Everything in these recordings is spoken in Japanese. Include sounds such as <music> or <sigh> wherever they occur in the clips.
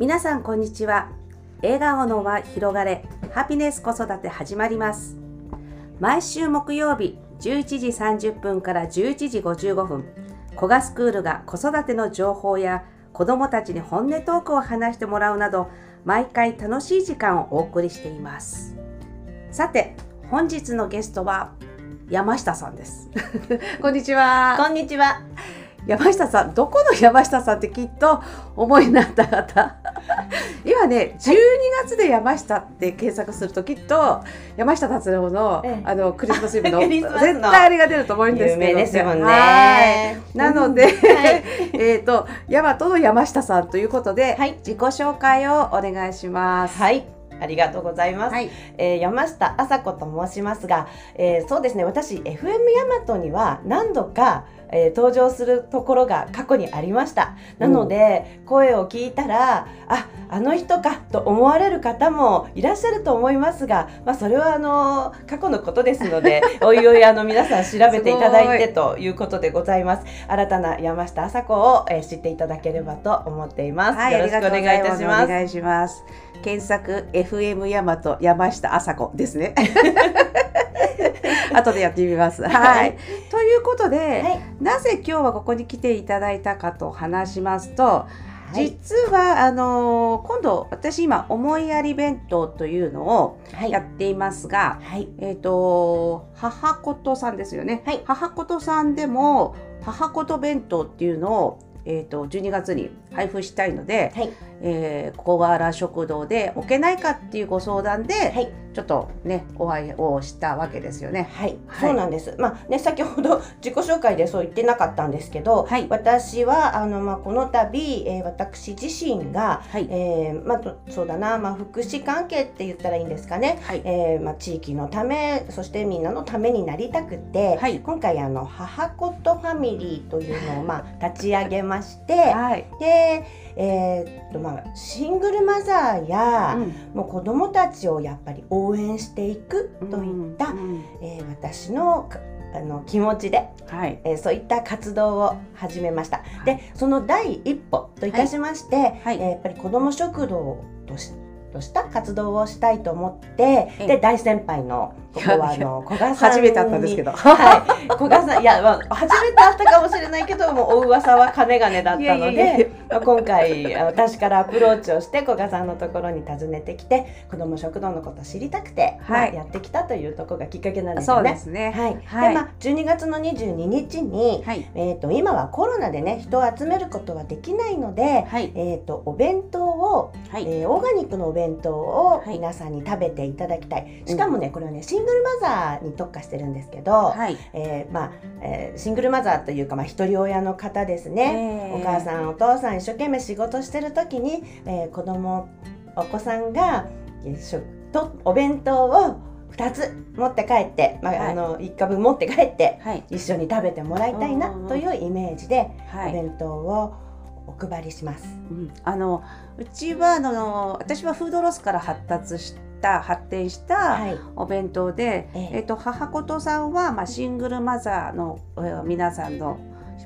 皆さんこんにちは。笑顔の輪広がれ。ハピネス子育て始まります。毎週木曜日11時30分から11時55分。古賀スクールが子育ての情報や子どもたちに本音トークを話してもらうなど毎回楽しい時間をお送りしています。さて本日のゲストは山下さんです。<laughs> こんにちは。こんにちは。山下さんどこの山下さんってきっと思いになった方。<laughs> 今ね12月で山下って検索するときっと山下達郎の,、ええ。あのクリスマスイブの <laughs> 絶対あれが出ると思うんですけど有名ですもんね。はい。なので、うんはい。<laughs> えっと大和の山下さんということで、はい。自己紹介をお願いします。はい。ありがとうございます。はい、えー山下麻子と申しますが、えーそうですね。私 FM ヤマトには何度か、えー登場するところが過去にありました。なので、声を聞いたら、あ、あの人かと思われる方もいらっしゃると思いますが、まあそれはあの過去のことですので、<laughs> おいおいあの皆さん調べていただいてということでございます。新たな山下麻子を、えー知っていただければと思っています。はい、よろしくお願いいたします。お願いします。検索 FM 大和山下麻子ですね。<laughs> <laughs> 後でやってみます。はい。はいということで、はい。なぜ今日はここに来ていただいたかと話しますと、はい実はあのー今度私今思いやり弁当というのをはい。やっていますが、はい。えっ、と母ことさんですよね。はい母ことさんでも母こと弁当っていうのをえー、と12月に配布したいので、はい。えー、小原食堂で置けないかっていうご相談で、はい。ちょっとねお会いをしたわけですよね。はい、はい。そうなんです。まあね先ほど <laughs> 自己紹介でそう言ってなかったんですけど、はい。私はあのまあこの度、えー私自身が、はい。えーまあとそうだなまあ福祉関係って言ったらいいんですかね。はい。えーまあ地域のためそしてみんなのためになりたくて、はい。今回あの母子とファミリーというのをまあ立ち上げまして、はい。で、えーっとまあシングルマザーや、うん。もう子どもたちをやっぱり応援していくといった、うんえー私のかあの気持ちで、はい。えーそういった活動を始めました。でその第一歩といたしまして、はい。えーやっぱり子ども食堂としとした活動をしたいと思って、ええ。で大先輩のここはあの古賀さんに初めて会ったんですけど。はい、古賀さん <laughs> いや、まあ、初めて会ったかもしれないけどもうお噂は金がねだったのでまあ今回あ私からアプローチをして古賀さんのところに訪ねてきて子ども食堂のことを知りたくて、まあはい。やってきたというところがきっかけなんですそうで。すね。はい。はい。でまあ、12月の22日に、はい。えー、と今はコロナでね人を集めることはできないので、はい。えー、とお弁当を、はい。えーオーガニックのお弁当をはい。皆さんに食べていただきたい、しかもねこれはねシングルマザーに特化してるんですけど、はい。えーまあえーシングルマザーというか、まあ、一人親の方ですね、えーお母さんお父さん一生懸命仕事してる時に、えー子供お子さんがとお弁当を2つ持って帰って、まあはいあの1家分持って帰ってはい。一緒に食べてもらいたいなうんというイメージではい。お弁当をお配りします。うんあのうちはあの私はフードロスから発達した発展したはい、お弁当で、ええ。えっと母ことさんはまあシングルマザーのえー皆さんの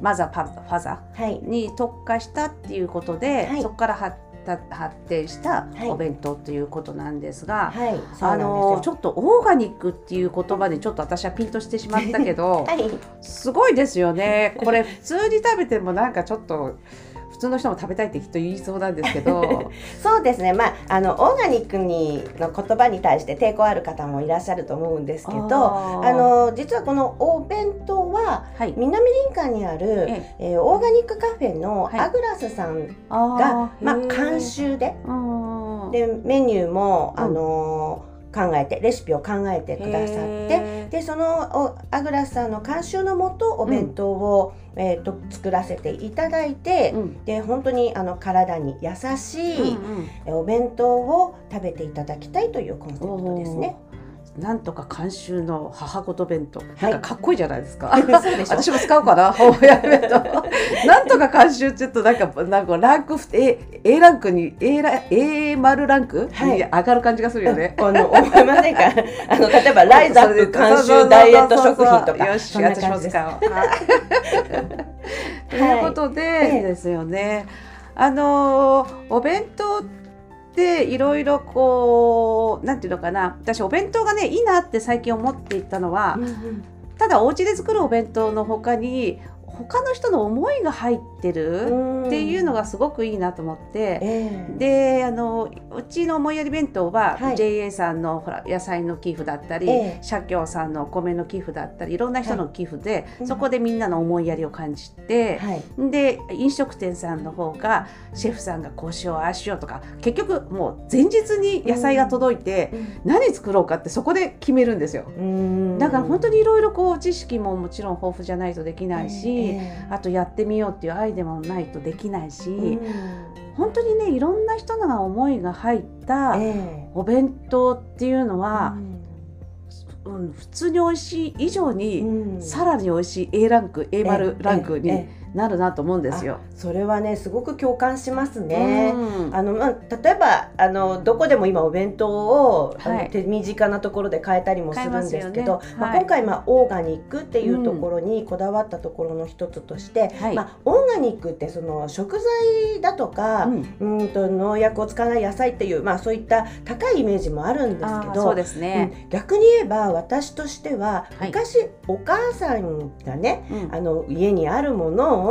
マザーパファザはい。ーに特化したっていうことで、はい。そこから発達発展したはい。お弁当ということなんですが、はい、あ。のちょっとオーガニックっていう言葉でちょっと私はピンとしてしまったけど <laughs> はい、すごいですよね。これ普通に食べてもなんかちょっと普通の人も食べたいってきっと言いそうなんですけど。<laughs> そうですね、まあ、あのオーガニックにの言葉に対して抵抗ある方もいらっしゃると思うんですけどあの実はこのお弁当ははい。南林間にある、ええ。ーオーガニックカフェのはい。アグラスさんが、あーまあ、監修で。うんでメニューも、うん。あのー考えてレシピを考えてくださってでそのおアグラスさんの監修のもとお弁当を、えーと作らせていただいて、うん。で本当にあの体に優しい、うんうんえお弁当を食べていただきたいというコンセプトですね。なんとか監修の母ごと弁当、はい。なんかかっこいいじゃないですか。<laughs> 私も使うかな、<laughs> 母親弁当。なんとか監修ちょっとなんか、なんかランク、A、A ランクに、A ラ、A 丸ランク、はい。に上がる感じがするよね。<laughs> あの思いませんか？あの例えばライザップ監修ダイエット食品とか。よし、私も使おう。はい。ということで、ええ。ですよね。あのーお弁当っていろいろこうなんていうのかな。私お弁当がねいいなって最近思っていたのは、ただお家で作るお弁当の他に他の人の思いが入ってるっていうのがすごくいいなと思って。ええ。であのうちの思いやり弁当は、はい。JA さんのほら野菜の寄付だったり、ええ。社協さんのお米の寄付だったりいろんな人の寄付で、うん。そこでみんなの思いやりを感じて、はい。で飲食店さんの方がシェフさんがこうしようああしようとか結局もう前日に野菜が届いて、何作ろうかってそこで決めるんですよ。うん。だから本当にいろいろこう知識ももちろん豊富じゃないとできないし、ええあとやってみようっていうアイデアもないとできないし、うん。本当にねいろんな人の思いが入ったえお弁当っていうのえは、うん。普通に美味しい以上に、うん。さらに美味しい A ランク A 丸ランクになるなと思うんですよ。それはねすごく共感しますね。うん。あのまあ、例えばあのどこでも今お弁当を、あはい。の手短なところで買えたりもするんですけどね。はい。今回、まあ、オーガニックっていうところにこだわったところの一つとして、はい。まあ、オーガニックってその食材だとか、うん。うんと農薬を使わない野菜っていう、まあ、そういった高いイメージもあるんですけどそうですね。うん逆に言えば私としては、はい。昔お母さんがねうん。あの家にあるものを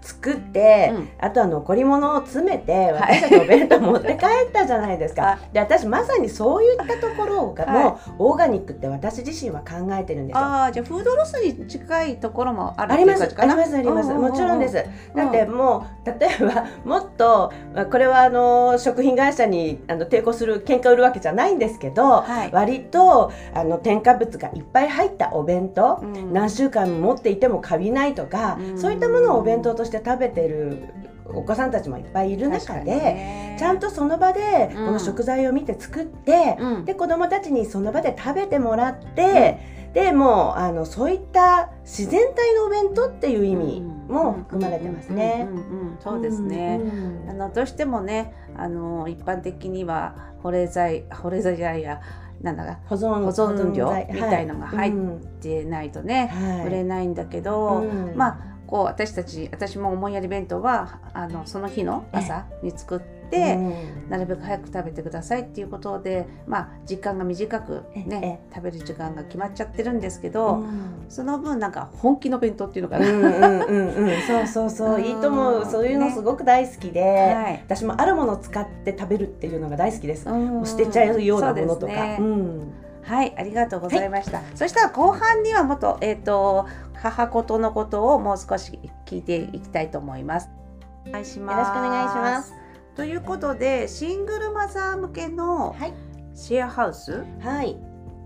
作って、うん。あとは残り物を詰めてはい。私たちお弁当持って帰ったじゃないですか。はで私まさにそういったところが、はい。もうオーガニックって私自身は考えてるんですよ。ああじゃあフードロスに近いところもあるあります。ありますあります。もちろんです。だってもう例えばもっとまあこれはあの食品会社にあの抵抗する喧嘩売るわけじゃないんですけど、はい。割とあの添加物がいっぱい入ったお弁当、うん。何週間も持っていてもカビないとか、うん。そういったものをお弁当として食べてるお子さんたちもいっぱいいる中で、ちゃんとその場でうん。この食材を見て作って、うん。で子どもたちにその場で食べてもらって、でもうあのそういった自然体のお弁当っていう意味も含まれてますね。うんうんうんうんそうですね。うんあのどうしてもねあの一般的には保冷剤保冷剤じゃないや。なんだか保存保存料剤。みたいのが入っうんてないとね、はい。売れないんだけど、うん。まあこう私たち私も思いやり弁当はあのその日の朝に作って、うん。なるべく早く食べてくださいっていうことで、まあ、時間が短く、ね、食べる時間が決まっちゃってるんですけど、その分なんか本気の弁当っていうのかな。うんうんうそうそうそう。いいと思う。うんそういうのすごく大好きで、はい。私もあるものを使って食べるっていうのが大好きです、うん。捨てちゃうようなものとか。うんはい、ありがとうございました。そしたら後半にはもっと、えっ、と、母ことのことをもう少し聞いていきたいと思います。お願いします。よろしくお願いします。ということで、シングルマザー向けのはいシェアハウス？はい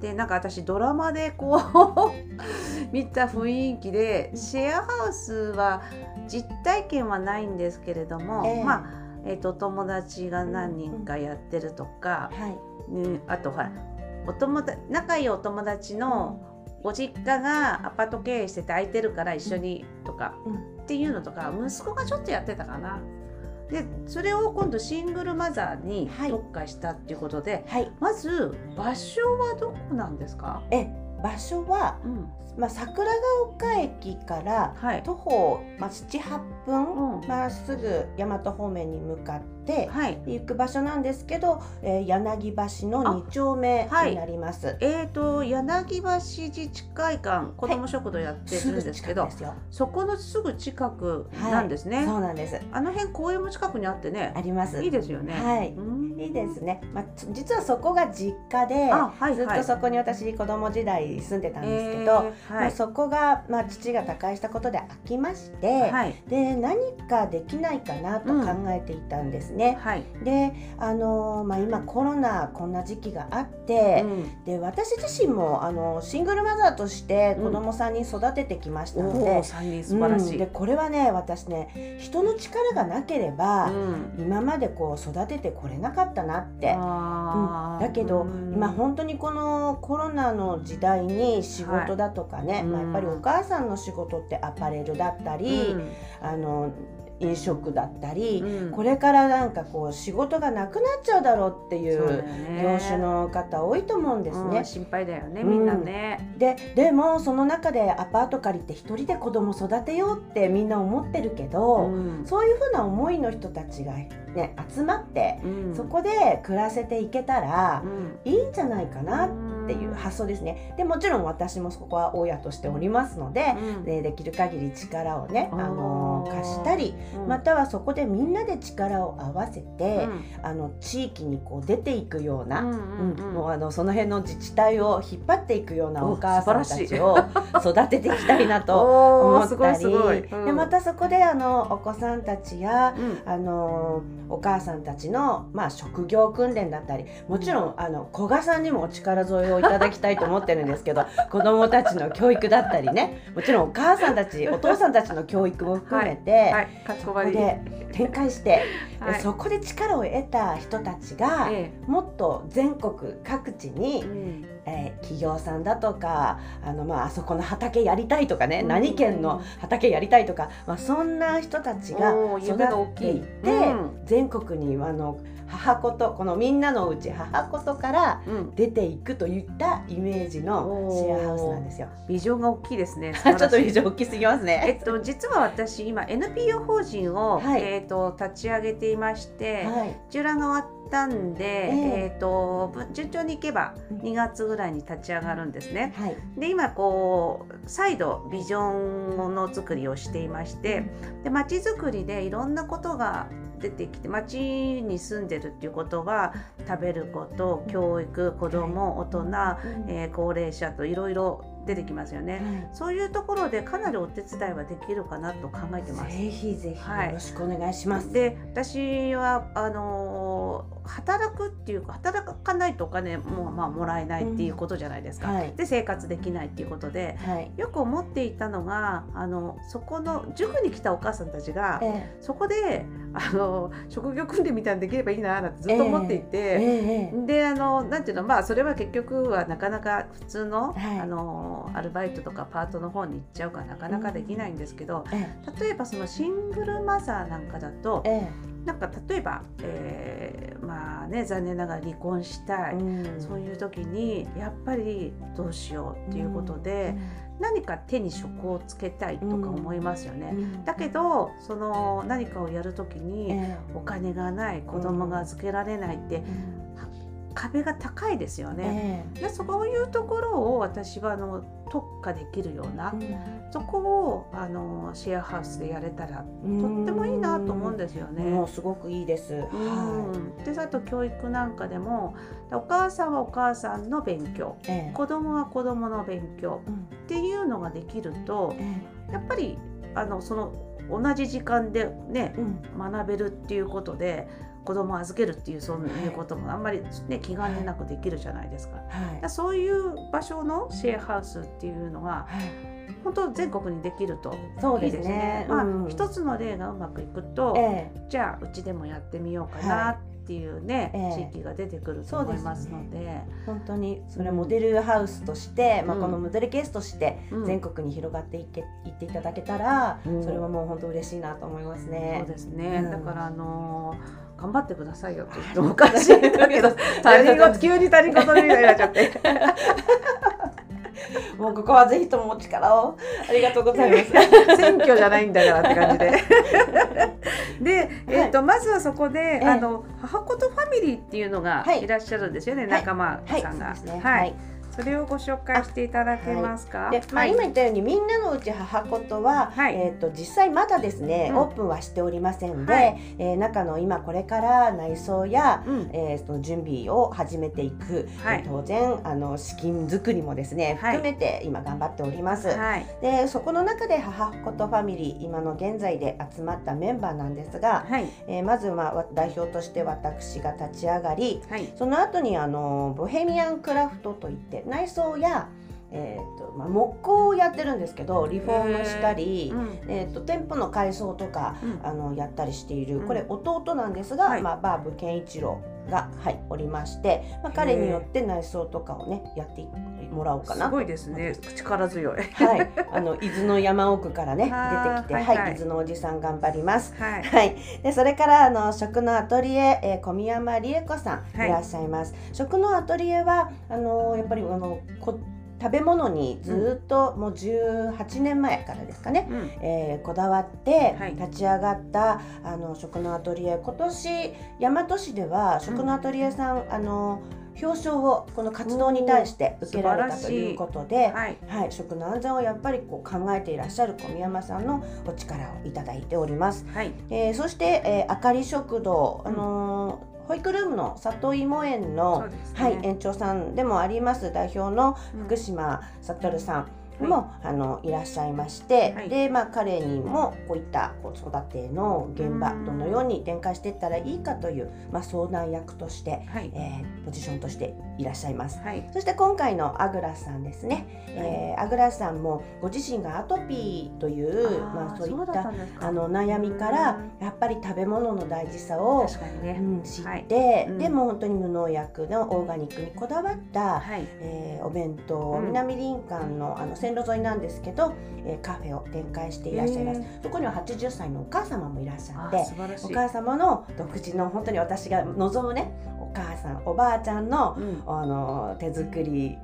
で、なんか私ドラマでこう <laughs> 見た雰囲気で、シェアハウスは実体験はないんですけれども、ええまあ、えっ、と、お友達が何人かやってるとか、はいね、あとほらお友達仲いいお友達のご実家がアパート経営してて空いてるから一緒にとか、うん。っていうのとか息子がちょっとやってたかな。でそれを今度シングルマザーにはい。特化したっていうことで、はい。まず場所はどこなんですか、え場所は、うん。まあ、桜ヶ丘駅からはい。徒歩、まあ、78分うん。ま、っすぐ大和方面に向かってはい、行く場所なんですけど、えー柳橋の2丁目はいになります。えー、と柳橋自治会館子ども食堂やってるんですけど、すぐ近くですよ。そこのすぐ近くなんですね、そうなんです。あの辺公園も近くにあってねあります。いいですよね。はいうんいいですね。まあ、つ実はそこが実家で、あはいずっとそこに私子供時代住んでたんですけど、えーはいまあ、そこが、まあ、父が他界したことで空きまして、はいで何かできないかなと考えていたんですね。はい。で、あのーまあ、今コロナこんな時期があって、うんで私自身もあのシングルマザーとして子供さんに育ててきましたのでおお、三人素晴らしい。うんでこれはね私ね人の力がなければ、うん今までこう育ててこれなかったなって。あー。だけど、うん。今本当にこのコロナの時代に仕事だとかね、はい。まあ、やっぱりお母さんの仕事ってアパレルだったり、うん。あの飲食だったり、うん。これからなんかこう仕事がなくなっちゃうだろうっていそう業種の方多いと思うんですね。うん。心配だよねみんなね、ででもその中でアパート借りて一人で子供育てようってみんな思ってるけど、うん。そういうふうな思いの人たちが、ね、集まって、うん。そこで暮らせていけたらうん。いいんじゃないかなっていう発想ですね。でもちろん私もそこは親としておりますので、うん。でできる限り力をね、あの貸したりうんまたはそこでみんなで力を合わせて、うん。あの地域にこう出ていくような、もうあのその辺の自治体を引っ張っていくようなおお母さんたちを育てていきたいなと <laughs> 思ったりでまたそこであのお子さんたちやうん。あのお母さんたちの、まあ、職業訓練だったりもちろんあの古賀さんにもお力添えをいただきたいと思ってるんですけど <laughs> 子どもたちの教育だったりねもちろんお母さんたちお父さんたちの教育も含めて、はいかしこまりここで展開して、はい。そこで力を得た人たちが、えもっと全国各地えに、うんえー企業さんだとかあの、まああそこの畑やりたいとかね、うん。何県の畑やりたいとか、まあ、そんな人たちが育っていって、うん。全国にあの母子とこのみんなのうち母子とからうん。出ていくといったイメージのシェアハウスなんですよ。ビジョンが大きいですね。<laughs> ちょっとビ以上大きすぎますえね。<laughs> っと、実は私今 NPO 法人を、はい。えっと立ち上げていまして、はい。中覧が終わったんで、ええ。えっとぶ順調にいけばうん。2月ぐらいに立ち上がるんですね。はい。で今こう再度ビジョンの作りをしていましてで街づくりでいろんなことが出てきて街に住んでるっていうことは食べること教育子ども大人、えー高齢者といろいろ出てきますよね。そういうところでかなりお手伝いはできるかなと考えてます。ぜひぜひはいよろしくお願いします。で私はあのー働くっていうか働かないとお金も、まあ、もらえないっていうことじゃないですか。はいで生活できないっていうことではい。よく思っていたのがあのそこの塾に来たお母さんたちがえそこであの職業訓練みたいなのできればいいななんてずっと思っていて。えええであのなんていうのまあそれは結局はなかなか普通の,、はいあのアルバイトとかパートの方に行っちゃうからなかなかできないんですけど、え例えばそのシングルマザーなんかだとえなんか例えば、えーまあね残念ながら離婚したい、うん。そういう時にやっぱりどうしようっていうことで、何か手に職をつけたいとか思いますよね。うん。だけどその何かをやる時にえお金がない子供が預けられないってえ壁が高いですよね。えでそういうところを私はあの特化できるような、そこをあのシェアハウスでやれたらとってもいいなと思うんですよね。もうすごくいいです。はうん、であと教育なんかでもお母さんはお母さんの勉強い。ええ子供は子供の勉強うんっていうのができるとえやっぱりあのその同じ時間でねえうん学べるっていうことで子供を預けるっていうそういうこともあんまり、ね、気兼ねなくできるじゃないですか。だかそういう場所のシェアハウスっていうのがはい。本当全国にできるとそうでいいですすね。ね。。まあ、うん。一つの例がうまくいくと、えじゃあうちでもやってみようかなっていうね、ええ。地域が出てくると思いますので。え本当に。それモデルハウスとして、まあうんこのモデルケースとしてうん。全国に広がっていけいっていただけたら、うん。それはもう本当嬉しいなと思いますね。そうですね、うん。だからあのー頑張ってくださいよって言ってもおかしいんだけど <laughs> 他人事急に。他人事みたいになっちゃって。<laughs> もうここはぜひともお力を。ありがとうございます。<laughs> 選挙じゃないんだからって感じで。で、えーとまずはそこで、ええ。あの母子とファミリーっていうのがはい。いらっしゃるんですよね、はい。仲間はい、さんが。はい。はい。それをご紹介していただけますか、で、まあ、はい。今言ったようにみんなのうち母子とは、はい。えっ、と実際まだですね、うん。オープンはしておりませんで、はい。えー中の今これから内装や、うん。えー、その準備を始めていく、はい。えー当然あの資金作りもですねはい。含めて今頑張っております。はい。でそこの中で母子とファミリー今の現在で集まったメンバーなんですが、はい。えーまず、まあ、わ代表として私が立ち上がりはい。その後にあのボヘミアンクラフトといって内装や、えーとまあ、木工をやってるんですけどリフォームしたり、うん。えー、と店舗の改装とかうん。あのやったりしている、うん。これ弟なんですが、はい。まあ、バーブ健一郎が、はい、おりまして、まあ、彼によって内装とかをねやってもらおうかな。すごいですね。力強い。はい、あの伊豆の山奥からね <laughs> 出てきて、はいいははいはい。伊豆のおじさん頑張ります。はい。はい、でそれからあの食のアトリエ、えー、小宮山理恵子さんはい。いらっしゃいます。食のアトリエはあのやっぱりあのこ食べ物にずっと、もう18年前からですかね、うん。えーこだわってはい。立ち上がった、あの食のアトリエ。今年大和市では食のアトリエさん、あの表彰をこの活動に対して受けられたということで。はい。はい、食の安全をやっぱりこう考えていらっしゃる小宮山さんのお力をいただいております。はい。えーそして、えーあかり食堂、あのー保育ルームの里芋園そのね。はい、園長さんでもあります代表のうん福島悟さんも、あのいらっしゃいまして、はい。で、まあ、彼にもこういった子育ての現場うん。どのように展開していったらいいかという、まあ、相談役として、はい。えーポジションとしていらっしゃいます。はい。そして今回のアグラさんですね、えーアグラさんもご自身がアトピーというまあ、そういだったあの悩みからやっぱり食べ物の大事さを、ね。うん、知って、はい。うん。でも本当に無農薬のオーガニックにこだわった、はい。えーお弁当南林間のあの線路沿いなんですけど、えーカフェを展開していらっしゃいます。へそこには80歳のお母様もいらっしゃってお母様の独自の本当に私が望むねお母さんおばあちゃんのうん。あの手作り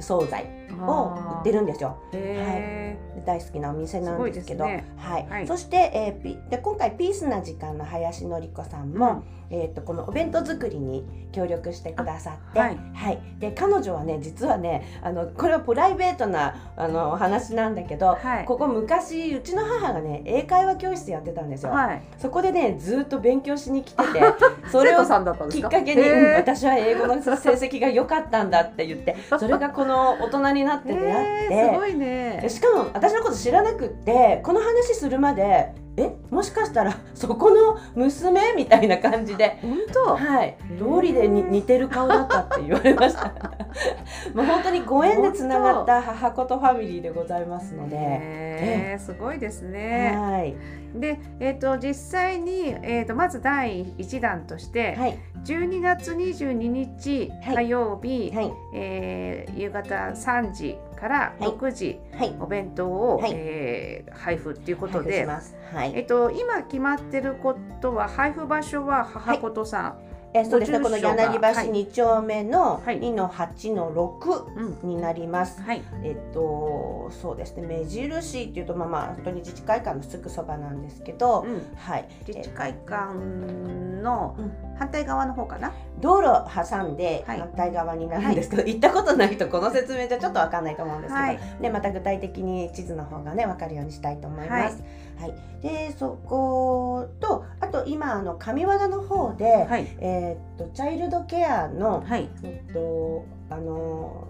惣菜を売ってるんですよ。へ大好きなお店なんですけど。ね。はい。はい。そして、えーピで今回ピースな時間の林典子さんーも、えー、とこのお弁当作りに協力してくださって、あはい。で彼女はね実はねあのこれはプライベートなあのお話なんだけど、はい。ここ昔うちの母がね英会話教室やってたんですよ。はい。そこでねずっと勉強しに来てて <laughs> それをきっかけに、私は英語の成績が良かったんだって言ってそれがこの大人になって出会って、へーすごいね。でしかも私のこと知らなくってこの話するまでえもしかしたらそこの娘みたいな感じで。本当？はい、へー。通りでに似てる顔だったって言われました。<laughs> もう本当にご縁でつながった母子とファミリーでございますので、へーすごいですね。はい、で、えー、と実際に、えー、とまず第1弾として、はい、12月22日はい。火曜日、はい、えー夕方3時からはい。6時、はい、お弁当を、はい。えー配布ということで。はい、えっと今決まってることは配布場所は母ことさん、えそうですね、この柳橋2丁目のはい。2の8の6うん。になります。はい、えっと、そうですね、目印っていうと、まあまあ、本当に自治会館のすぐそばなんですけど、うん、はい、自治会館の反対側の方かな、道路挟んではい。反対側になるんですけど、行ったことないとこの説明じゃちょっとわかんないと思うんですけど、はい。でまた具体的に地図の方がねわかるようにしたいと思います。はい、でそことあと今あの上和田の方で、はい。えーっとチャイルドケアの、はい。えっとあの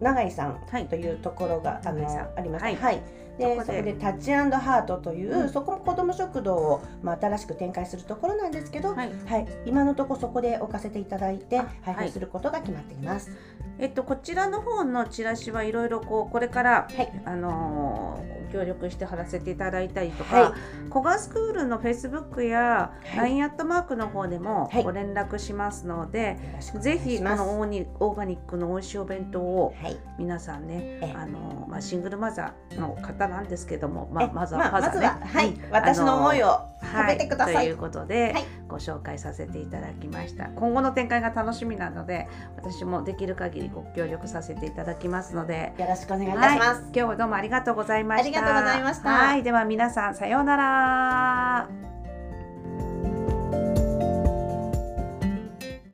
永井さんはい。というところが、あ永井さん。のあります。ははい。い。でそこで。タッチハートという、うん。そこも子ども食堂を、まあ、新しく展開するところなんですけど、はい。はい、今のところそこで置かせていただいてあはい。配布することが決まっています。えっと、こちらの方のチラシはいろいろこうこれから、はい。あのー協力して貼らせていただいたりとか、は古賀スクールのフェイスブックやはい。LINE アットマークの方でもはい。ご連絡しますので、よろしくお願ぜいします。ひこのオーニオーガニックの美味しいお弁当をはい、皆さんねえあの、まあ、シングルマザーの方なんですけども、まあえ、まずはまあまずは、はい、うん私の思いをは食べてください。ということで、はいご紹介させていただきました。今後の展開が楽しみなので私もできる限りご協力させていただきますので。よろしくお願いいたします。はい、今日はどうもありがとうございました。ありがとうございました。はい。では皆さんさようなら